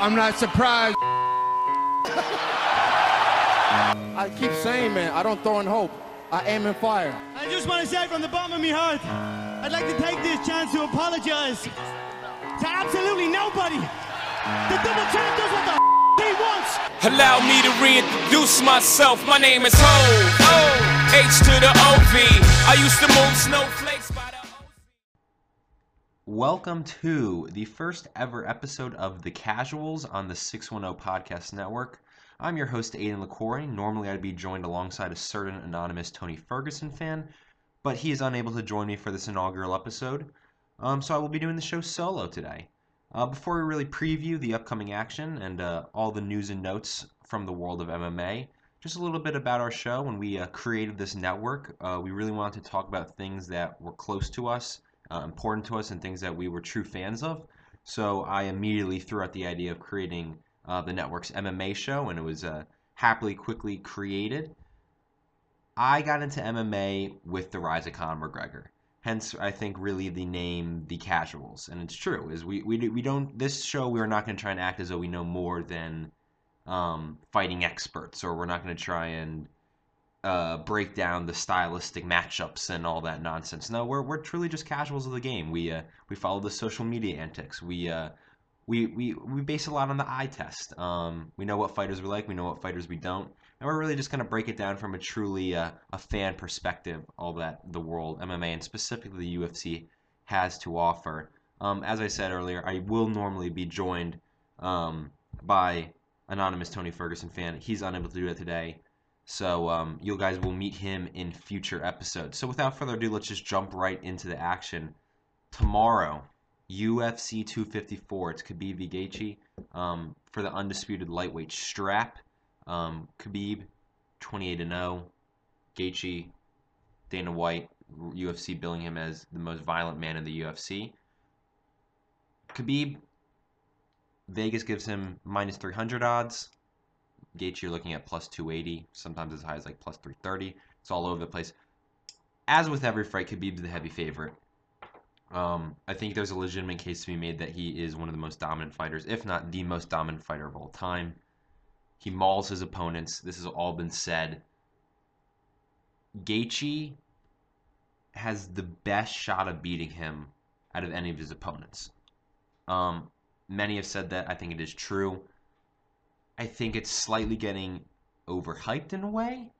I'm not surprised. I keep saying, man, I don't throw in hope. I aim and fire. I just want to say from the bottom of my heart, I'd like to take this chance to apologize to absolutely nobody. The double champ does what the he wants. Allow me to reintroduce myself. My name is Ho. H to the O V. I used to move snowflakes by the ocean. Welcome to the first ever episode of The Casuals on the 610 Podcast Network. I'm your host, Aidan Liquorie. Normally, I'd be joined alongside a certain anonymous Tony Ferguson fan, but he is unable to join me for this inaugural episode, um, so I will be doing the show solo today. Uh, before we really preview the upcoming action and uh, all the news and notes from the world of MMA, just a little bit about our show. When we uh, created this network, uh, we really wanted to talk about things that were close to us, uh, important to us, and things that we were true fans of. So I immediately threw out the idea of creating uh, the network's MMA show, and it was uh, happily, quickly created. I got into MMA with the rise of Conor McGregor. Hence, I think really the name "The Casuals," and it's true. Is we we, we don't this show we are not going to try and act as though we know more than um, fighting experts, or we're not going to try and uh, break down the stylistic matchups and all that nonsense. No, we're, we're truly just casuals of the game. We uh, we follow the social media antics. We uh, we, we we base a lot on the eye test. Um, we know what fighters we like. We know what fighters we don't, and we're really just to break it down from a truly uh, a fan perspective. All that the world MMA and specifically the UFC has to offer. Um, as I said earlier, I will normally be joined um, by anonymous Tony Ferguson fan. He's unable to do it today. So um, you guys will meet him in future episodes. So without further ado, let's just jump right into the action. Tomorrow, UFC 254. It's Khabib. Gaethje um, for the undisputed lightweight strap. Um, Khabib, 28 0. Gaethje, Dana White, UFC billing him as the most violent man in the UFC. Khabib, Vegas gives him minus 300 odds. Gaethje, you're looking at plus 280, sometimes as high as like plus 330. It's all over the place. As with every fight, Khabib's the heavy favorite. Um, I think there's a legitimate case to be made that he is one of the most dominant fighters, if not the most dominant fighter of all time. He mauls his opponents. This has all been said. Gaethje has the best shot of beating him out of any of his opponents. Um, many have said that. I think it is true. I think it's slightly getting overhyped in a way.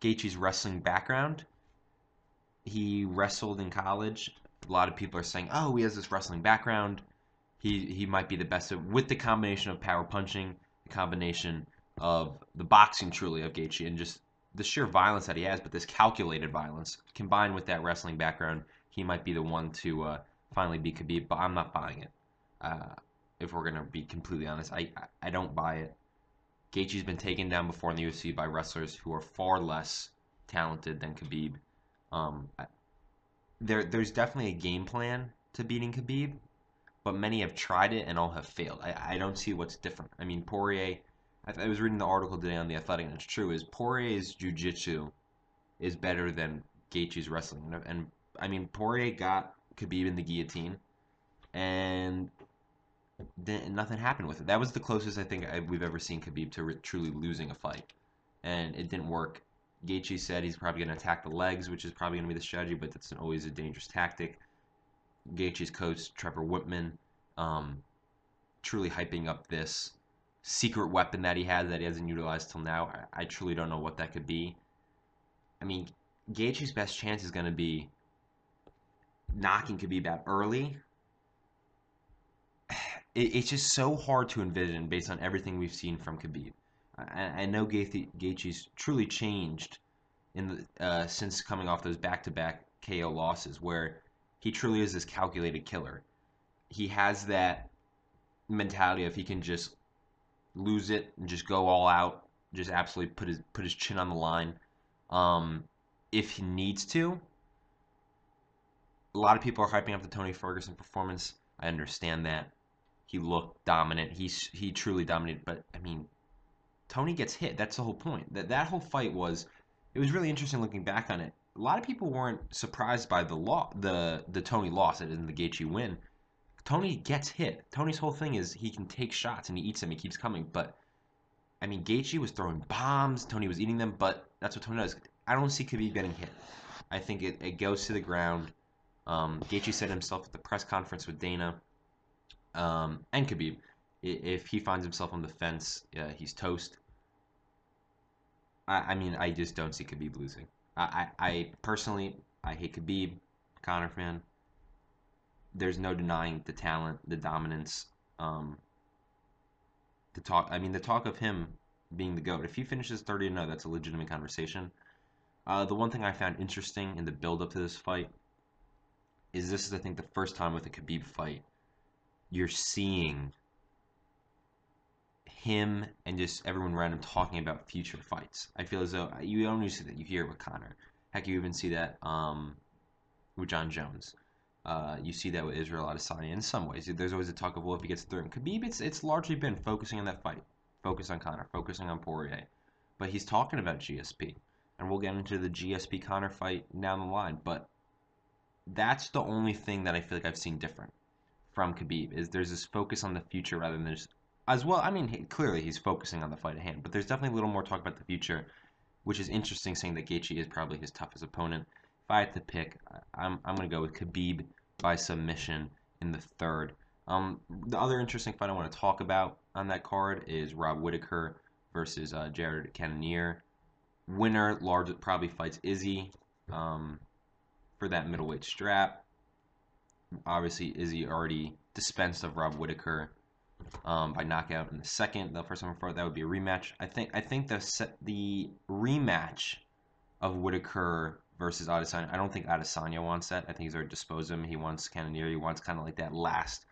Gaethje's wrestling background. He wrestled in college. A lot of people are saying, "Oh, he has this wrestling background. He he might be the best of, with the combination of power punching, the combination of the boxing truly of Gaethje, and just the sheer violence that he has, but this calculated violence combined with that wrestling background, he might be the one to uh, finally beat Khabib. But I'm not buying it. Uh, if we're gonna be completely honest, I I, don't buy it. Gaethje's been taken down before in the UFC by wrestlers who are far less talented than Khabib. Um, I- there there's definitely a game plan to beating Khabib, but many have tried it and all have failed. I, I don't see what's different. I mean, Poirier. I, I was reading the article today on the Athletic, and it's true. Is Poirier's jiu-jitsu is better than Gaethje's wrestling, and, and I mean Poirier got Khabib in the guillotine, and then nothing happened with it. That was the closest I think I, we've ever seen Khabib to re- truly losing a fight, and it didn't work. Gaethje said he's probably going to attack the legs, which is probably going to be the strategy, but that's always a dangerous tactic. Gaethje's coach Trevor Wittman, um, truly hyping up this secret weapon that he has that he hasn't utilized till now. I, I truly don't know what that could be. I mean, Gaethje's best chance is going to be knocking Khabib out early. It, it's just so hard to envision based on everything we've seen from Khabib. I, I know Gaethje, Gaethje's truly changed in the, uh, since coming off those back-to-back KO losses, where he truly is this calculated killer. He has that mentality of he can just lose it and just go all out, just absolutely put his put his chin on the line, um, if he needs to. A lot of people are hyping up the Tony Ferguson performance. I understand that he looked dominant. He's he truly dominated, but I mean, Tony gets hit. That's the whole point. That that whole fight was it was really interesting looking back on it. A lot of people weren't surprised by the law the the Tony loss and the Gaethje win. Tony gets hit. Tony's whole thing is he can take shots and he eats them. He keeps coming. But I mean, Gaethje was throwing bombs. Tony was eating them. But that's what Tony does. I don't see Khabib getting hit. I think it, it goes to the ground. Um, Gaethje said himself at the press conference with Dana um, and Khabib, if he finds himself on the fence, uh, he's toast. I, I mean, I just don't see Khabib losing. I, I, I personally, I hate Khabib, Conor fan. There's no denying the talent, the dominance. Um, the talk. I mean, the talk of him being the goat. If he finishes 30 0, that's a legitimate conversation. Uh, the one thing I found interesting in the build up to this fight is this is, I think, the first time with a Khabib fight you're seeing him and just everyone random talking about future fights. I feel as though you don't see that. You hear it with Conor. Heck, you even see that um, with Jon Jones. Uh, you see that with Israel Adesanya in some ways. There's always a talk of well, if he gets through. And Khabib, it's it's largely been focusing on that fight, focus on Conor, focusing on Poirier, but he's talking about GSP, and we'll get into the GSP Conor fight down the line. But that's the only thing that I feel like I've seen different from Khabib is there's this focus on the future rather than just as well. I mean, he, clearly he's focusing on the fight at hand, but there's definitely a little more talk about the future, which is interesting. Saying that Gaethje is probably his toughest opponent. If I had to pick, I'm I'm gonna go with Khabib by submission in the third. Um, the other interesting fight I want to talk about on that card is Rob Whittaker versus uh, Jared Cannonier. Winner large probably fights Izzy um, for that middleweight strap obviously Izzy already dispensed of Rob Whittaker um, by knockout in the second. The first time before that would be a rematch. I think I think the set, the rematch of Whittaker versus Adesanya. I don't think Adesanya wants that. I think he's already disposed of him. He wants Cannonier. He wants kind of like that last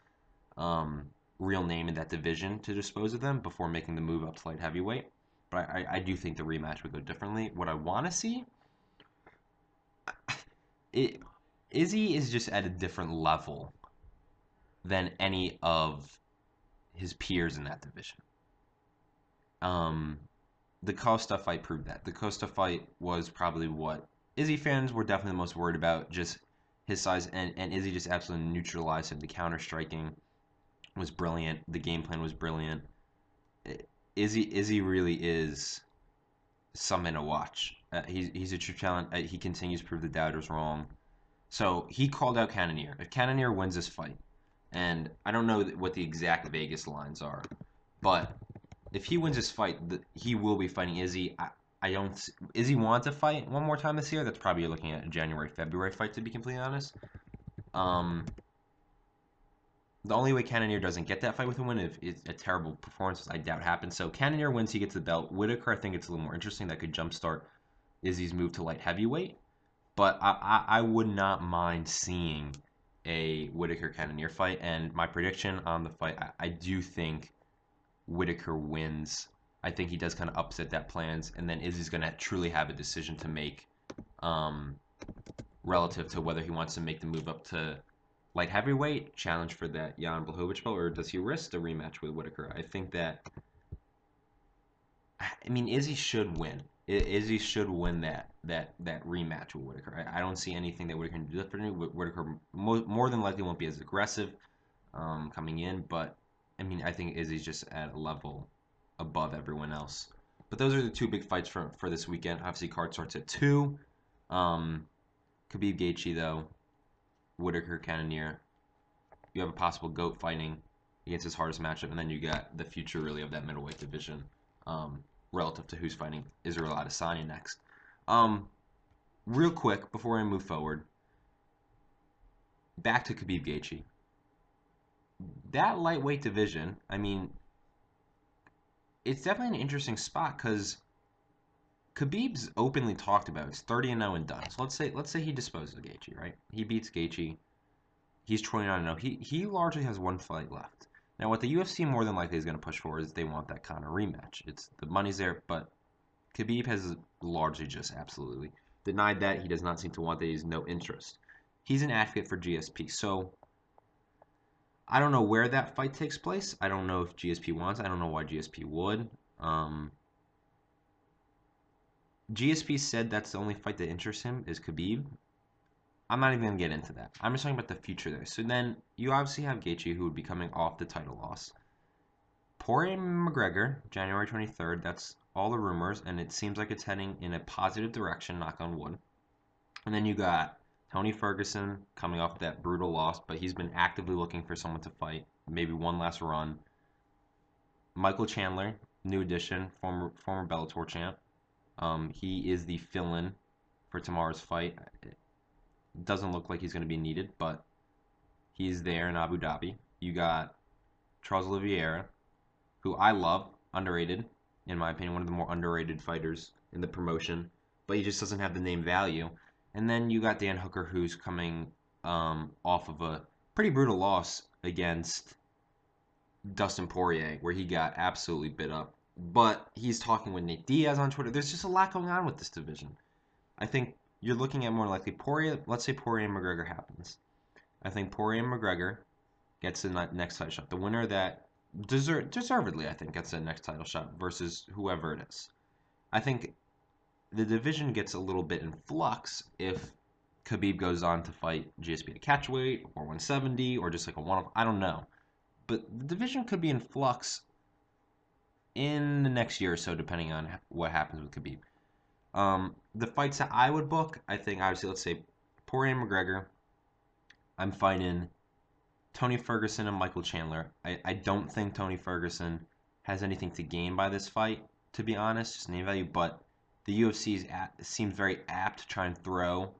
um, real name in that division to dispose of them before making the move up to light heavyweight. But I, I do think the rematch would go differently. What I want to see, it Izzy is just at a different level than any of his peers in that division. Um, the Costa fight proved that. The Costa fight was probably what Izzy fans were definitely the most worried about, just his size, and, and Izzy just absolutely neutralized him. The counter striking was brilliant. The game plan was brilliant. Izzy Izzy really is something to watch. Uh, he's he's a true talent. Uh, he continues to prove the doubters wrong. So he called out Cannonier. If Cannonier wins this fight, and I don't know what the exact Vegas lines are, but if he wins this fight, he will be fighting Izzy. I, I don't. Izzy want to fight one more time this year? That's probably looking at a January February fight to be completely honest. Um, the only way Cannonier doesn't get that fight with a win if it's a terrible performance, I doubt happens. So Cannonier wins, he gets the belt. Whittaker, I think it's a little more interesting. That could jumpstart Izzy's move to light heavyweight. But I, I, would not mind seeing a Whittaker Cannonier fight. And my prediction on the fight, I, I do think Whittaker wins. I think he does kind of upset that plans, and then Izzy's going to truly have a decision to make um, relative to whether he wants to make the move up to light heavyweight, challenge for that Jan Blachowicz belt, or does he risk the rematch with Whittaker? I think that. I mean, Izzy should win. Izzy should win that that that rematch with Whittaker. I, I don't see anything that Whittaker can do differently. Whittaker more, more than likely won't be as aggressive um, coming in, but I mean I think Izzy's just at a level above everyone else. But those are the two big fights for for this weekend. Obviously, card starts at two. Um, Khabib Gaethje though, Whittaker Cannonier. You have a possible goat fighting against his hardest matchup, and then you got the future really of that middleweight division. Um, relative to who's fighting Israel Adesanya next. Um, real quick before I move forward, back to Khabib Gaethje. That lightweight division, I mean, it's definitely an interesting spot because Khabib's openly talked about it's 30 and 0 and done. So let's say let's say he disposes of Gaethje, right? He beats Gaethje. He's 29 and 0. He he largely has one fight left. Now, what the UFC more than likely is going to push for is they want that kind of rematch. It's the money's there, but Khabib has largely just absolutely denied that. He does not seem to want that. He's no interest. He's an advocate for GSP, so I don't know where that fight takes place. I don't know if GSP wants. I don't know why GSP would. Um, GSP said that's the only fight that interests him is Khabib. I'm not even gonna get into that. I'm just talking about the future there. So then you obviously have Gaethje who would be coming off the title loss. Poirier McGregor, January 23rd. That's all the rumors, and it seems like it's heading in a positive direction. Knock on wood. And then you got Tony Ferguson coming off that brutal loss, but he's been actively looking for someone to fight. Maybe one last run. Michael Chandler, new addition, former former Bellator champ. Um, he is the fill-in for tomorrow's fight. Doesn't look like he's going to be needed, but he's there in Abu Dhabi. You got Charles Oliveira, who I love, underrated, in my opinion, one of the more underrated fighters in the promotion, but he just doesn't have the name value. And then you got Dan Hooker, who's coming um, off of a pretty brutal loss against Dustin Poirier, where he got absolutely bit up. But he's talking with Nate Diaz on Twitter. There's just a lot going on with this division. I think you're looking at more likely Poirier. Let's say Poirier and McGregor happens. I think Poirier and McGregor gets the next title shot. The winner that deser- deservedly, I think, gets the next title shot versus whoever it is. I think the division gets a little bit in flux if Khabib goes on to fight GSP at catchweight or 170 or just like a one off. I don't know. But the division could be in flux in the next year or so, depending on what happens with Khabib. Um, the fights that I would book, I think, obviously, let's say Poirier McGregor. I'm fighting Tony Ferguson and Michael Chandler. I, I don't think Tony Ferguson has anything to gain by this fight, to be honest, just name value. But the UFC seems very apt to try and throw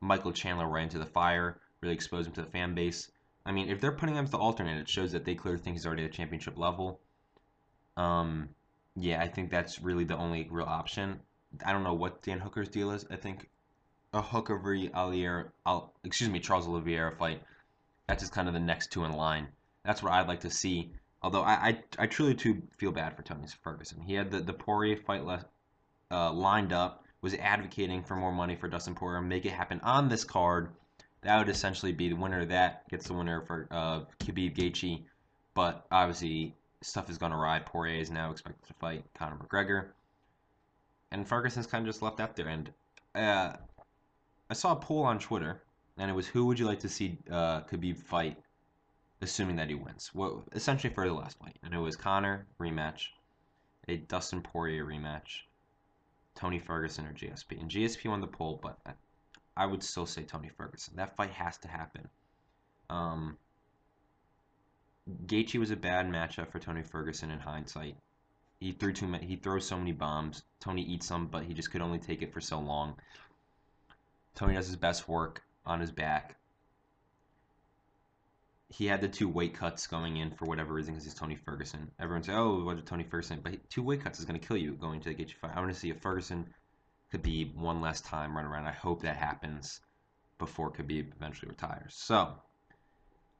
Michael Chandler right into the fire, really expose him to the fan base. I mean, if they're putting him as the alternate, it shows that they clearly think he's already at championship level. Um, yeah, I think that's really the only real option. I don't know what Dan Hooker's deal is. I think a Hooker v. Oliveira, excuse me, Charles Oliveira fight. That's just kind of the next two in line. That's what I'd like to see. Although I, I, I truly do feel bad for Tony Ferguson. He had the, the Poirier fight left, uh, lined up, was advocating for more money for Dustin Poirier, make it happen on this card. That would essentially be the winner of that gets the winner for uh, Khabib Gaethje. But obviously, stuff is going to ride. Poirier is now expected to fight Conor McGregor. And Ferguson's kind of just left out there. And uh, I saw a poll on Twitter, and it was who would you like to see uh, Khabib fight, assuming that he wins? Well, essentially for the last fight. And it was Conor rematch, a Dustin Poirier rematch, Tony Ferguson or GSP. And GSP won the poll, but I would still say Tony Ferguson. That fight has to happen. Um, Gaethje was a bad matchup for Tony Ferguson in hindsight. He threw too many. He throws so many bombs. Tony eats them, but he just could only take it for so long. Tony does his best work on his back. He had the two weight cuts going in for whatever reason because he's Tony Ferguson. Everyone say, "Oh, what did Tony Ferguson?" But two weight cuts is going to kill you going to Gaethje fight. I want to see if Ferguson could be one last time run around. I hope that happens before Khabib eventually retires. So,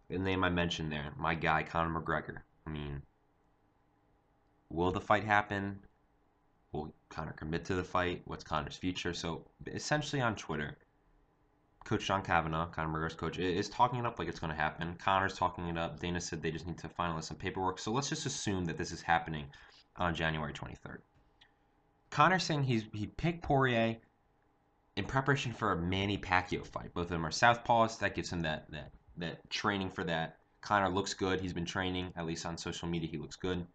the name I mentioned there, my guy Conor McGregor. I mean, will the fight happen? Will Conor commit to the fight? What's Conor's future? So, essentially on Twitter, Coach John Kavanagh, Conor McGregor's coach, is talking it up like it's going to happen. Conor's talking it up. Dana said they just need to finalize some paperwork. So let's just assume that this is happening on January 23rd. Conor saying he's he picked Poirier in preparation for a Manny Pacquiao fight. Both of them are southpaws. That gives him that that that training for that. Conor looks good. He's been training at least on social media. He looks good.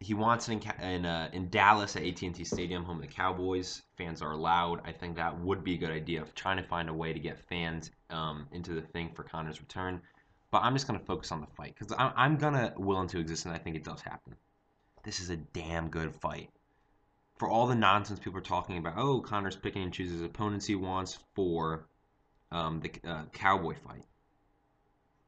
He wants it in in, uh, in Dallas at AT&T Stadium, home of the Cowboys. Fans are allowed. I think that would be a good idea of trying to find a way to get fans um, into the thing for Conor's return. But I'm just gonna focus on the fight because I'm, I'm gonna will into existence. I think it does happen. This is a damn good fight for all the nonsense people are talking about, oh, Conor's picking and chooses opponents he wants for um, the uh, Cowboy fight.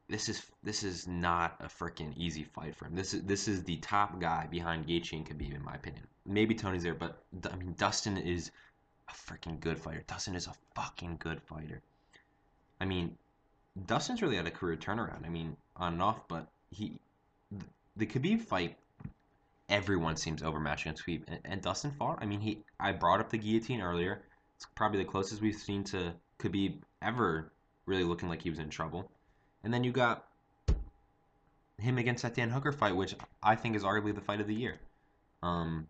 This is this is not a freaking easy fight for him. This is this is the top guy behind Gaethje and Khabib, in my opinion. Maybe Tony's there, but I mean Dustin is a freaking good fighter. Dustin is a fucking good fighter. I mean, Dustin's really had a career turnaround. I mean, on and off, but he the Khabib fight everyone seems overmatched against Khabib. And, and, Dustin fought. I mean, he. I brought up the guillotine earlier. It's probably the closest we've seen to Khabib ever really looking like he was in trouble. And then you got him against that Dan Hooker fight, which I think is arguably the fight of the year. Um,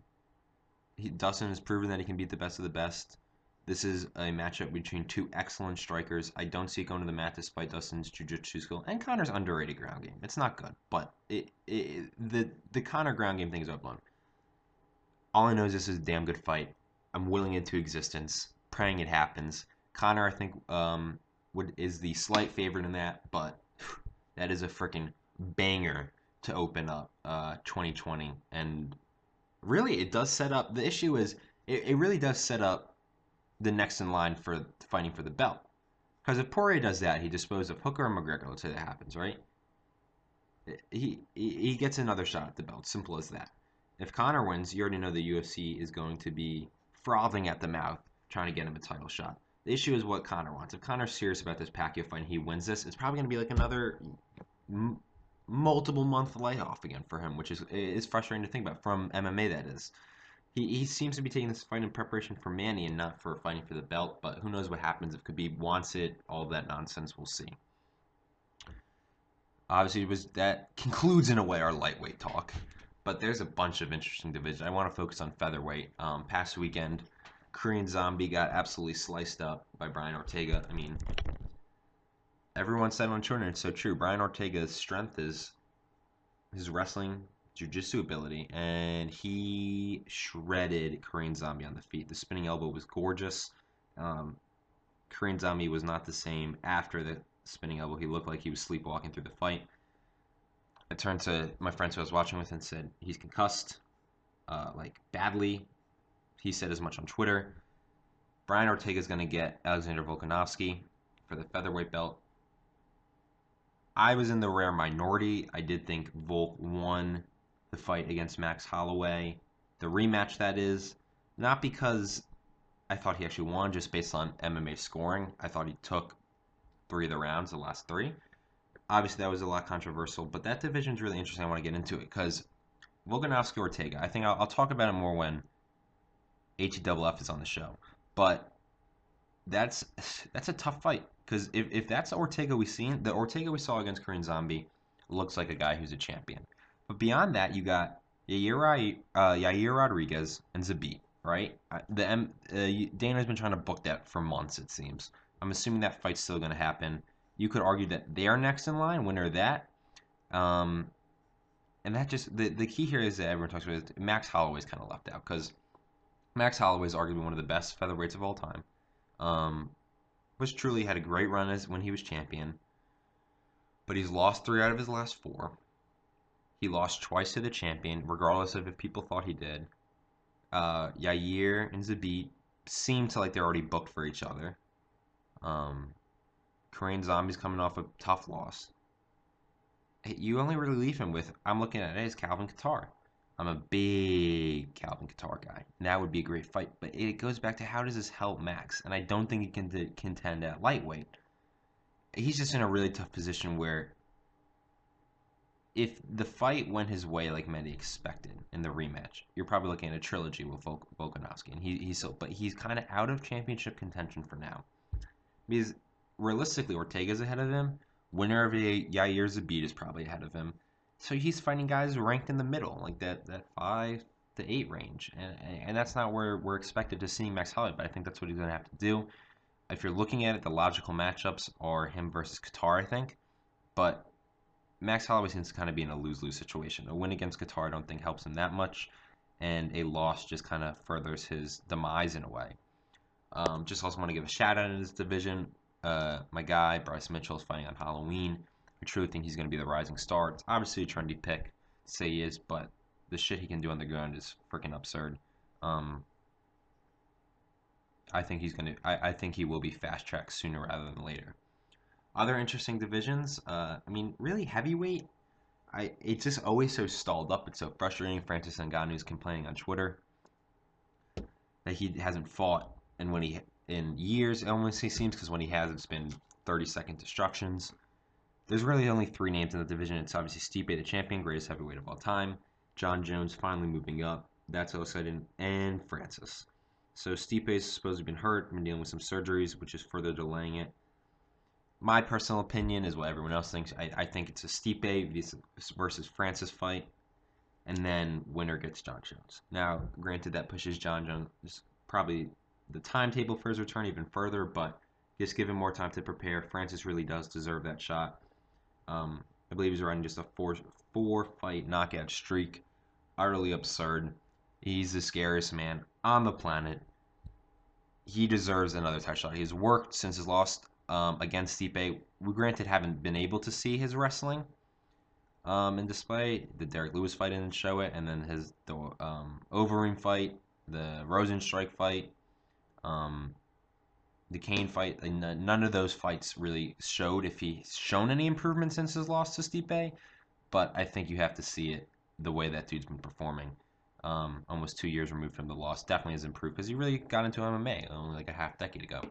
he, Dustin has proven that he can beat the best of the best. This is a matchup between two excellent strikers. I don't see it going to the mat despite Dustin's jiu-jitsu skill and Conor's underrated ground game. It's not good, but it, it the the Conor ground game thing is overblown. All I know is this is a damn good fight. I'm willing it to existence, praying it happens. Conor, I think, um, would is the slight favorite in that, but that is a freaking banger to open up uh, 2020, and really, it does set up. The issue is, it, it really does set up the next in line for fighting for the belt. Because if Poirier does that, he disposes of Hooker and McGregor. Let's say that happens, right? He, he he gets another shot at the belt. Simple as that. If Conor wins, you already know the UFC is going to be frothing at the mouth trying to get him a title shot. The issue is what Conor wants. If Conor's serious about this Pacquiao fight and he wins this, it's probably going to be like another m- multiple month layoff again for him, which is is frustrating to think about from MMA. That is, he he seems to be taking this fight in preparation for Manny and not for fighting for the belt. But who knows what happens if Khabib wants it? All that nonsense, we'll see. Obviously, was that concludes in a way our lightweight talk, but there's a bunch of interesting divisions. I want to focus on featherweight. Um, past weekend, Korean Zombie got absolutely sliced up by Brian Ortega. I mean, everyone said on Twitter, it's so true. Brian Ortega's strength is his wrestling, jiu-jitsu ability, and he shredded Korean Zombie on the feet. The spinning elbow was gorgeous. Um, Korean Zombie was not the same after the spinning elbow. He looked like he was sleepwalking through the fight. I turned to my friends who I was watching with and said, he's concussed, uh, like badly. He said as much on Twitter. Brian Ortega is going to get Alexander Volkanovski for the featherweight belt. I was in the rare minority. I did think Volk won the fight against Max Holloway. The rematch, that is, not because I thought he actually won, just based on MMA scoring. I thought he took three of the rounds, the last three. Obviously, that was a lot controversial, but that division is really interesting. I want to get into it because Volkanovski Ortega. I think I'll, I'll talk about it more when ATFF is on the show. But that's that's a tough fight because if, if that's the Ortega we've seen, the Ortega we saw against Korean Zombie looks like a guy who's a champion. But beyond that, you got Yair, uh, Yair Rodriguez and Zabit, right? The M, uh, Dana's been trying to book that for months, it seems. I'm assuming that fight's still going to happen. You could argue that they're next in line, winner that. Um, and that just the the key here is that everyone talks about is Max Holloway's kind of left out because Max Holloway is arguably one of the best featherweights of all time. Um, truly had a great run as when he was champion, but he's lost three out of his last four. He lost twice to the champion, regardless of if people thought he did. Uh, Yair and Zabit seem to like they're already booked for each other. Um, Korean Zombie's coming off a tough loss. You only really leave him with, I'm looking at it as Calvin Kattar. I'm a big Calvin Kattar guy. And that would be a great fight. But it goes back to how does this help Max? And I don't think he can contend at lightweight. He's just in a really tough position where if the fight went his way like many expected in the rematch, you're probably looking at a trilogy with Volk- Volkanovski. And he, he's so, but he's kind of out of championship contention for now. Because realistically, Ortega's ahead of him. Winner of Yair Zabit is probably ahead of him. So he's fighting guys ranked in the middle, like that that five to eight range, and and that's not where we're expected to see Max Holloway. But I think that's what he's going to have to do. If you're looking at it, the logical matchups are him versus Kattar, I think. But Max Holloway seems to kind of be in a lose-lose situation. A win against Kattar, I don't think helps him that much, and a loss just kind of furthers his demise in a way. Um, just also want to give a shout out in this division. Uh, my guy Bryce Mitchell is fighting on Halloween. I truly think he's going to be the rising star. It's obviously a trendy pick say he is, but the shit he can do on the ground is freaking absurd. Um, I think he's going to. I, I think he will be fast tracked sooner rather than later. Other interesting divisions. Uh, I mean, really heavyweight. I it's just always so stalled up. It's so frustrating. Francis Ngannou's complaining on Twitter that he hasn't fought, and when he in years, almost seems because when he has, it's been 30 second destructions. There's really only three names in the division. It's obviously Stipe, the champion, greatest heavyweight of all time. Jon Jones finally moving up. That's exciting. And Francis. So Stipe is supposed to have been hurt, been dealing with some surgeries, which is further delaying it. My personal opinion is what everyone else thinks. I, I think it's a Stipe versus Francis fight, and then winner gets Jon Jones. Now, granted, that pushes Jon Jones probably the timetable for his return even further, but just give him more time to prepare. Francis really does deserve that shot. Um, I believe he's running just a four four fight knockout streak. Utterly absurd. He's the scariest man on the planet. He deserves another shot. He's worked since his loss um, against Stipe. We granted haven't been able to see his wrestling um, in display. The Derrick Lewis fight didn't show it, and then his the um, Overeem fight, the Rozenstruik fight, um, the Cain fight. None of those fights really showed if he's shown any improvement since his loss to Stipe. But I think you have to see it the way that dude's been performing. Um, almost two years removed from the loss, definitely has improved because he really got into MMA only like a half decade ago.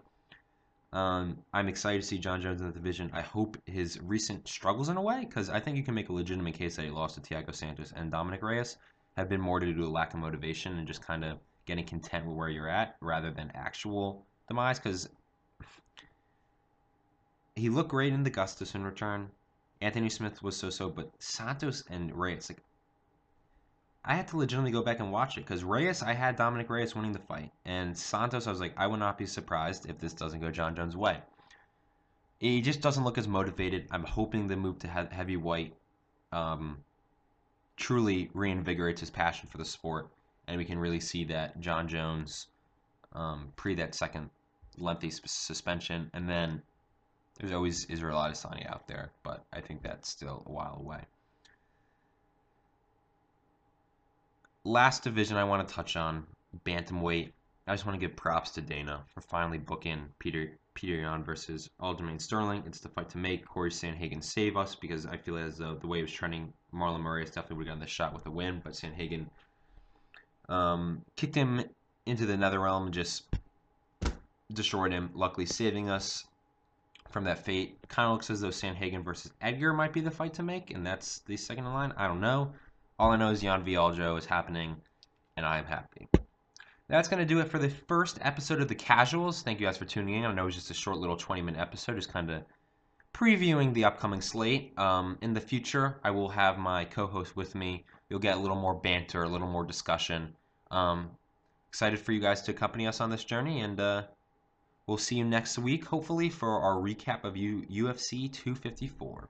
Um, I'm excited to see Jon Jones in the division. I hope his recent struggles in a way, because I think you can make a legitimate case that he lost to Thiago Santos and Dominick Reyes have been more to do with lack of motivation and just kind of getting content with where you're at rather than actual demise. Because he looked great in the Gustafsson return. Anthony Smith was so-so, but Santos and Reyes, like I had to legitimately go back and watch it because Reyes, I had Dominick Reyes winning the fight, and Santos, I was like, I would not be surprised if this doesn't go Jon Jones' way. He just doesn't look as motivated. I'm hoping the move to heavyweight um, truly reinvigorates his passion for the sport, and we can really see that Jon Jones um, pre that second lengthy suspension, and then there's always Israel Adesanya out there, but I think that's still a while away. last division I want to touch on, bantamweight. I just want to give props to Dana for finally booking Peter Peter Yan versus Aljamain Sterling. It's the fight to make. Cory Sandhagen save us because I feel as though the way it was trending, Marlon Moraes definitely would have gotten the shot with a win, but Sandhagen um, kicked him into the nether realm and just destroyed him. Luckily, saving us from that fate. Kind of looks as though Sandhagen versus Edgar might be the fight to make, and that's the second in line. I don't know. All I know is Jan Vialjo is happening, and I am happy. That's going to do it for the first episode of The Casuals. Thank you guys for tuning in. I know it was just a short little 20 minute episode, just kind of previewing the upcoming slate. Um, in the future, I will have my co host with me. You'll get a little more banter, a little more discussion. Um, excited for you guys to accompany us on this journey, and uh, we'll see you next week, hopefully, for our recap of U- UFC 254.